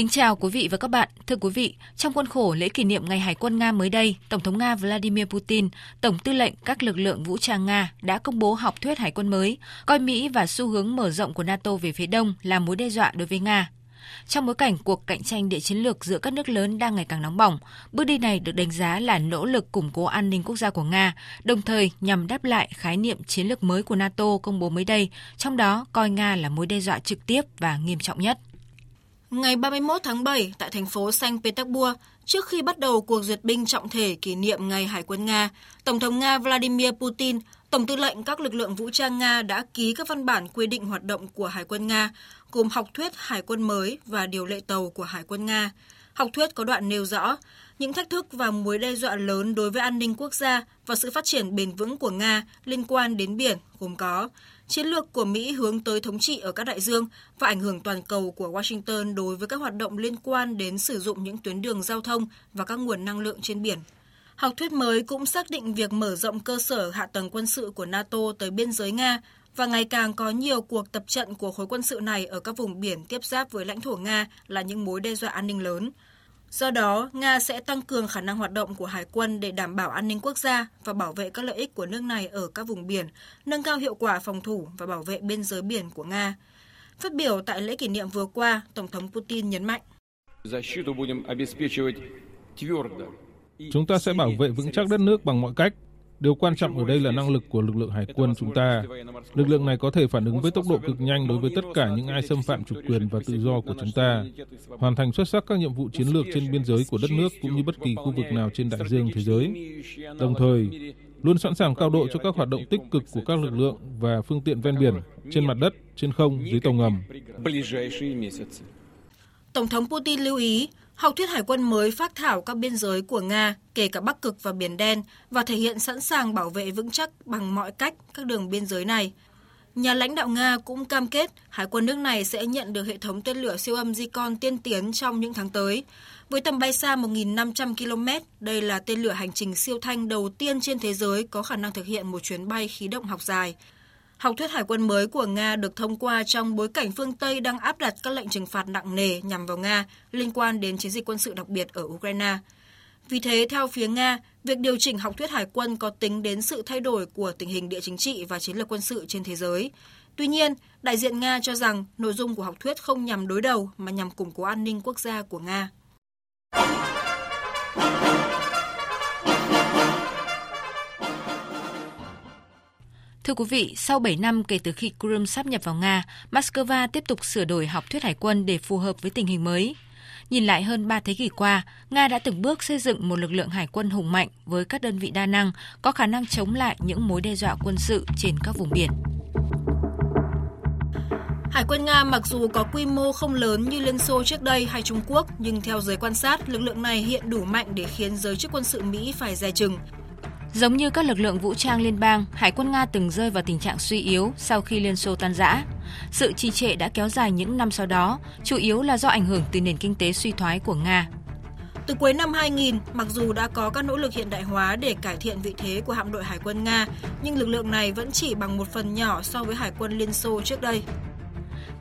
Kính chào quý vị và các bạn. Thưa quý vị, trong khuôn khổ lễ kỷ niệm Ngày Hải quân Nga mới đây, Tổng thống Nga Vladimir Putin, Tổng tư lệnh các lực lượng vũ trang Nga đã công bố học thuyết hải quân mới, coi Mỹ và xu hướng mở rộng của NATO về phía đông là mối đe dọa đối với Nga. Trong bối cảnh cuộc cạnh tranh địa chiến lược giữa các nước lớn đang ngày càng nóng bỏng, bước đi này được đánh giá là nỗ lực củng cố an ninh quốc gia của Nga, đồng thời nhằm đáp lại khái niệm chiến lược mới của NATO công bố mới đây, trong đó coi Nga là mối đe dọa trực tiếp và nghiêm trọng nhất. Ngày 31 tháng 7 tại thành phố Saint Petersburg, trước khi bắt đầu cuộc duyệt binh trọng thể kỷ niệm Ngày Hải quân Nga, Tổng thống Nga Vladimir Putin, Tổng tư lệnh các lực lượng vũ trang Nga đã ký các văn bản quy định hoạt động của Hải quân Nga, gồm học thuyết Hải quân mới và điều lệ tàu của Hải quân Nga. Học thuyết có đoạn nêu rõ những thách thức và mối đe dọa lớn đối với an ninh quốc gia và sự phát triển bền vững của Nga liên quan đến biển gồm có chiến lược của Mỹ hướng tới thống trị ở các đại dương và ảnh hưởng toàn cầu của Washington đối với các hoạt động liên quan đến sử dụng những tuyến đường giao thông và các nguồn năng lượng trên biển. Học thuyết mới cũng xác định việc mở rộng cơ sở hạ tầng quân sự của NATO tới biên giới Nga và ngày càng có nhiều cuộc tập trận của khối quân sự này ở các vùng biển tiếp giáp với lãnh thổ Nga là những mối đe dọa an ninh lớn. Do đó, Nga sẽ tăng cường khả năng hoạt động của hải quân để đảm bảo an ninh quốc gia và bảo vệ các lợi ích của nước này ở các vùng biển, nâng cao hiệu quả phòng thủ và bảo vệ biên giới biển của Nga. Phát biểu tại lễ kỷ niệm vừa qua, Tổng thống Putin nhấn mạnh. Chúng ta sẽ bảo vệ vững chắc đất nước bằng mọi cách, Điều quan trọng ở đây là năng lực của lực lượng hải quân chúng ta. Lực lượng này có thể phản ứng với tốc độ cực nhanh đối với tất cả những ai xâm phạm chủ quyền và tự do của chúng ta, hoàn thành xuất sắc các nhiệm vụ chiến lược trên biên giới của đất nước cũng như bất kỳ khu vực nào trên đại dương thế giới. Đồng thời, luôn sẵn sàng cao độ cho các hoạt động tích cực của các lực lượng và phương tiện ven biển, trên mặt đất, trên không, dưới tàu ngầm. Tổng thống Putin lưu ý, Học thuyết hải quân mới phát thảo các biên giới của Nga, kể cả Bắc Cực và Biển Đen, và thể hiện sẵn sàng bảo vệ vững chắc bằng mọi cách các đường biên giới này. Nhà lãnh đạo Nga cũng cam kết hải quân nước này sẽ nhận được hệ thống tên lửa siêu âm Zircon tiên tiến trong những tháng tới. Với tầm bay xa 1.500 km, đây là tên lửa hành trình siêu thanh đầu tiên trên thế giới có khả năng thực hiện một chuyến bay khí động học dài. Học thuyết hải quân mới của Nga được thông qua trong bối cảnh phương Tây đang áp đặt các lệnh trừng phạt nặng nề nhằm vào Nga liên quan đến chiến dịch quân sự đặc biệt ở Ukraine. Vì thế, theo phía Nga, việc điều chỉnh học thuyết hải quân có tính đến sự thay đổi của tình hình địa chính trị và chiến lược quân sự trên thế giới. Tuy nhiên, đại diện Nga cho rằng nội dung của học thuyết không nhằm đối đầu mà nhằm củng cố an ninh quốc gia của Nga. Thưa quý vị, sau 7 năm kể từ khi Crimea sắp nhập vào Nga, Moscow tiếp tục sửa đổi học thuyết hải quân để phù hợp với tình hình mới. Nhìn lại hơn 3 thế kỷ qua, Nga đã từng bước xây dựng một lực lượng hải quân hùng mạnh với các đơn vị đa năng, có khả năng chống lại những mối đe dọa quân sự trên các vùng biển. Hải quân Nga mặc dù có quy mô không lớn như Liên Xô trước đây hay Trung Quốc, nhưng theo giới quan sát, lực lượng này hiện đủ mạnh để khiến giới chức quân sự Mỹ phải dè chừng. Giống như các lực lượng vũ trang liên bang, Hải quân Nga từng rơi vào tình trạng suy yếu sau khi Liên Xô tan rã. Sự trì trệ đã kéo dài những năm sau đó, chủ yếu là do ảnh hưởng từ nền kinh tế suy thoái của Nga. Từ cuối năm 2000, mặc dù đã có các nỗ lực hiện đại hóa để cải thiện vị thế của hạm đội Hải quân Nga, nhưng lực lượng này vẫn chỉ bằng một phần nhỏ so với Hải quân Liên Xô trước đây.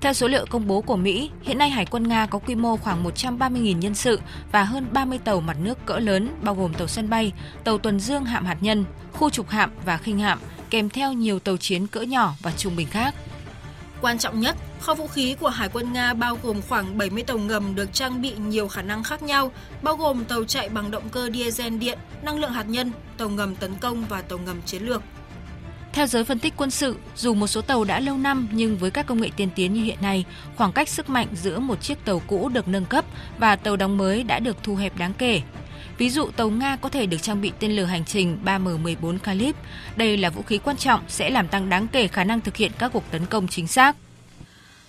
Theo số liệu công bố của Mỹ, hiện nay Hải quân Nga có quy mô khoảng 130.000 nhân sự và hơn 30 tàu mặt nước cỡ lớn bao gồm tàu sân bay, tàu tuần dương hạm hạt nhân, khu trục hạm và khinh hạm, kèm theo nhiều tàu chiến cỡ nhỏ và trung bình khác. Quan trọng nhất, kho vũ khí của Hải quân Nga bao gồm khoảng 70 tàu ngầm được trang bị nhiều khả năng khác nhau, bao gồm tàu chạy bằng động cơ diesel điện, năng lượng hạt nhân, tàu ngầm tấn công và tàu ngầm chiến lược. Theo giới phân tích quân sự, dù một số tàu đã lâu năm nhưng với các công nghệ tiên tiến như hiện nay, khoảng cách sức mạnh giữa một chiếc tàu cũ được nâng cấp và tàu đóng mới đã được thu hẹp đáng kể. Ví dụ tàu Nga có thể được trang bị tên lửa hành trình 3M14 Kalib. Đây là vũ khí quan trọng sẽ làm tăng đáng kể khả năng thực hiện các cuộc tấn công chính xác.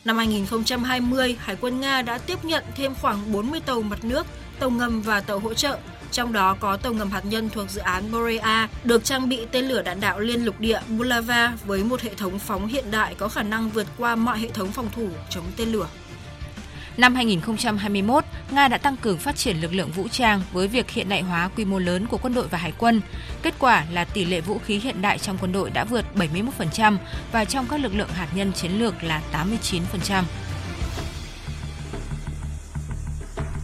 Năm 2020, Hải quân Nga đã tiếp nhận thêm khoảng 40 tàu mặt nước, tàu ngầm và tàu hỗ trợ, trong đó có tàu ngầm hạt nhân thuộc dự án Morea được trang bị tên lửa đạn đạo liên lục địa Bulava với một hệ thống phóng hiện đại có khả năng vượt qua mọi hệ thống phòng thủ chống tên lửa. Năm 2021, Nga đã tăng cường phát triển lực lượng vũ trang với việc hiện đại hóa quy mô lớn của quân đội và hải quân. Kết quả là tỷ lệ vũ khí hiện đại trong quân đội đã vượt 71% và trong các lực lượng hạt nhân chiến lược là 89%.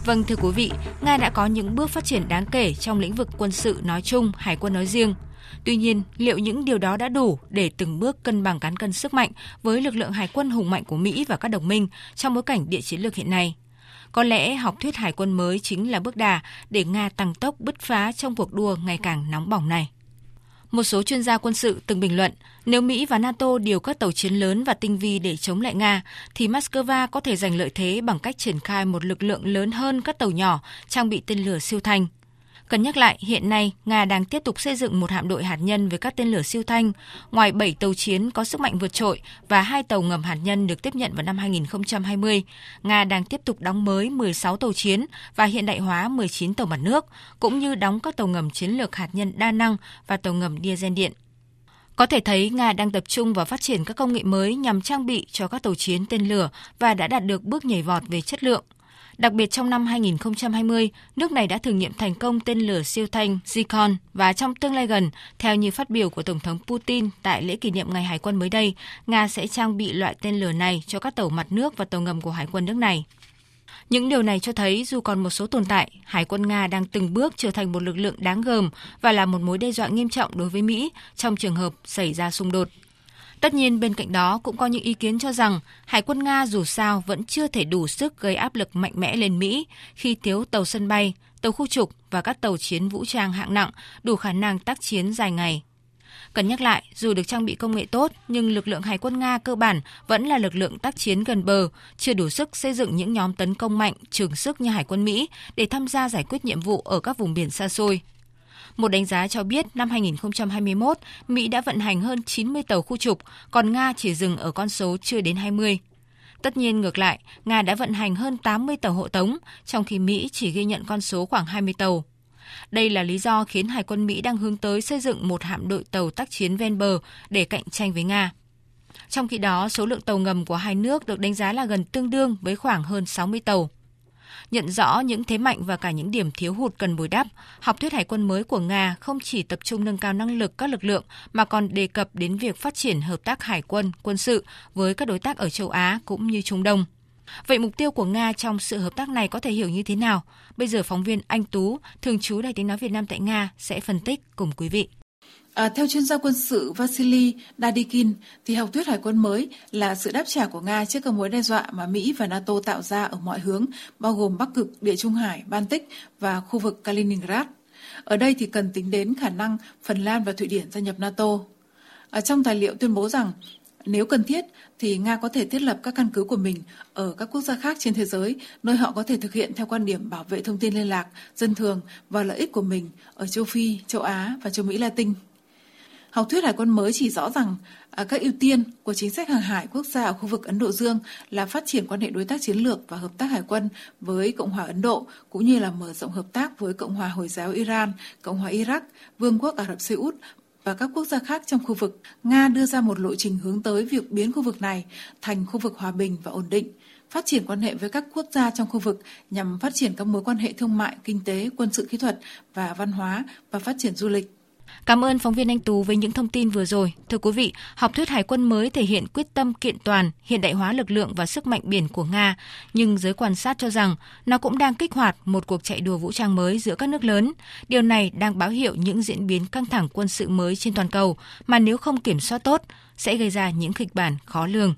Vâng thưa quý vị, Nga đã có những bước phát triển đáng kể trong lĩnh vực quân sự nói chung, hải quân nói riêng. Tuy nhiên, liệu những điều đó đã đủ để từng bước cân bằng cán cân sức mạnh với lực lượng hải quân hùng mạnh của Mỹ và các đồng minh trong bối cảnh địa chiến lược hiện nay? Có lẽ học thuyết hải quân mới chính là bước đà để Nga tăng tốc bứt phá trong cuộc đua ngày càng nóng bỏng này. Một số chuyên gia quân sự từng bình luận, nếu Mỹ và NATO điều các tàu chiến lớn và tinh vi để chống lại Nga, thì Moscow có thể giành lợi thế bằng cách triển khai một lực lượng lớn hơn các tàu nhỏ trang bị tên lửa siêu thanh. Cần nhắc lại, hiện nay Nga đang tiếp tục xây dựng một hạm đội hạt nhân với các tên lửa siêu thanh. Ngoài 7 tàu chiến có sức mạnh vượt trội và hai tàu ngầm hạt nhân được tiếp nhận vào năm 2020, Nga đang tiếp tục đóng mới 16 tàu chiến và hiện đại hóa 19 tàu mặt nước, cũng như đóng các tàu ngầm chiến lược hạt nhân đa năng và tàu ngầm diesel điện. Có thể thấy Nga đang tập trung vào phát triển các công nghệ mới nhằm trang bị cho các tàu chiến tên lửa và đã đạt được bước nhảy vọt về chất lượng. Đặc biệt trong năm 2020, nước này đã thử nghiệm thành công tên lửa siêu thanh Zircon và trong tương lai gần, theo như phát biểu của Tổng thống Putin tại lễ kỷ niệm Ngày Hải quân mới đây, Nga sẽ trang bị loại tên lửa này cho các tàu mặt nước và tàu ngầm của Hải quân nước này. Những điều này cho thấy dù còn một số tồn tại, Hải quân Nga đang từng bước trở thành một lực lượng đáng gờm và là một mối đe dọa nghiêm trọng đối với Mỹ trong trường hợp xảy ra xung đột. Tất nhiên bên cạnh đó cũng có những ý kiến cho rằng Hải quân Nga dù sao vẫn chưa thể đủ sức gây áp lực mạnh mẽ lên Mỹ khi thiếu tàu sân bay, tàu khu trục và các tàu chiến vũ trang hạng nặng đủ khả năng tác chiến dài ngày. Cần nhắc lại, dù được trang bị công nghệ tốt, nhưng lực lượng Hải quân Nga cơ bản vẫn là lực lượng tác chiến gần bờ, chưa đủ sức xây dựng những nhóm tấn công mạnh, trường sức như Hải quân Mỹ để tham gia giải quyết nhiệm vụ ở các vùng biển xa xôi. Một đánh giá cho biết năm 2021, Mỹ đã vận hành hơn 90 tàu khu trục, còn Nga chỉ dừng ở con số chưa đến 20. Tất nhiên ngược lại, Nga đã vận hành hơn 80 tàu hộ tống, trong khi Mỹ chỉ ghi nhận con số khoảng 20 tàu. Đây là lý do khiến Hải quân Mỹ đang hướng tới xây dựng một hạm đội tàu tác chiến ven bờ để cạnh tranh với Nga. Trong khi đó, số lượng tàu ngầm của hai nước được đánh giá là gần tương đương với khoảng hơn 60 tàu. Nhận rõ những thế mạnh và cả những điểm thiếu hụt cần bồi đắp, học thuyết hải quân mới của Nga không chỉ tập trung nâng cao năng lực các lực lượng mà còn đề cập đến việc phát triển hợp tác hải quân, quân sự với các đối tác ở châu Á cũng như Trung Đông. Vậy mục tiêu của Nga trong sự hợp tác này có thể hiểu như thế nào? Bây giờ phóng viên Anh Tú, thường trú Đài tiếng nói Việt Nam tại Nga sẽ phân tích cùng quý vị. À, theo chuyên gia quân sự Vasily Dadikin, thì học thuyết hải quân mới là sự đáp trả của Nga trước các mối đe dọa mà Mỹ và NATO tạo ra ở mọi hướng, bao gồm Bắc Cực, Địa Trung Hải, Baltic và khu vực Kaliningrad. Ở đây thì cần tính đến khả năng Phần Lan và Thụy Điển gia nhập NATO. Ở trong tài liệu tuyên bố rằng nếu cần thiết thì Nga có thể thiết lập các căn cứ của mình ở các quốc gia khác trên thế giới, nơi họ có thể thực hiện theo quan điểm bảo vệ thông tin liên lạc, dân thường và lợi ích của mình ở châu Phi, châu Á và châu Mỹ Latin. Học thuyết hải quân mới chỉ rõ rằng à, các ưu tiên của chính sách hàng hải quốc gia ở khu vực Ấn Độ Dương là phát triển quan hệ đối tác chiến lược và hợp tác hải quân với Cộng hòa Ấn Độ, cũng như là mở rộng hợp tác với Cộng hòa Hồi giáo Iran, Cộng hòa Iraq, Vương quốc Ả Rập Xê Út và các quốc gia khác trong khu vực. Nga đưa ra một lộ trình hướng tới việc biến khu vực này thành khu vực hòa bình và ổn định phát triển quan hệ với các quốc gia trong khu vực nhằm phát triển các mối quan hệ thương mại, kinh tế, quân sự kỹ thuật và văn hóa và phát triển du lịch. Cảm ơn phóng viên Anh Tú với những thông tin vừa rồi. Thưa quý vị, học thuyết hải quân mới thể hiện quyết tâm kiện toàn, hiện đại hóa lực lượng và sức mạnh biển của Nga, nhưng giới quan sát cho rằng nó cũng đang kích hoạt một cuộc chạy đua vũ trang mới giữa các nước lớn. Điều này đang báo hiệu những diễn biến căng thẳng quân sự mới trên toàn cầu mà nếu không kiểm soát tốt sẽ gây ra những kịch bản khó lường.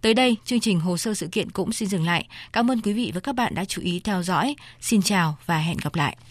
Tới đây, chương trình hồ sơ sự kiện cũng xin dừng lại. Cảm ơn quý vị và các bạn đã chú ý theo dõi. Xin chào và hẹn gặp lại.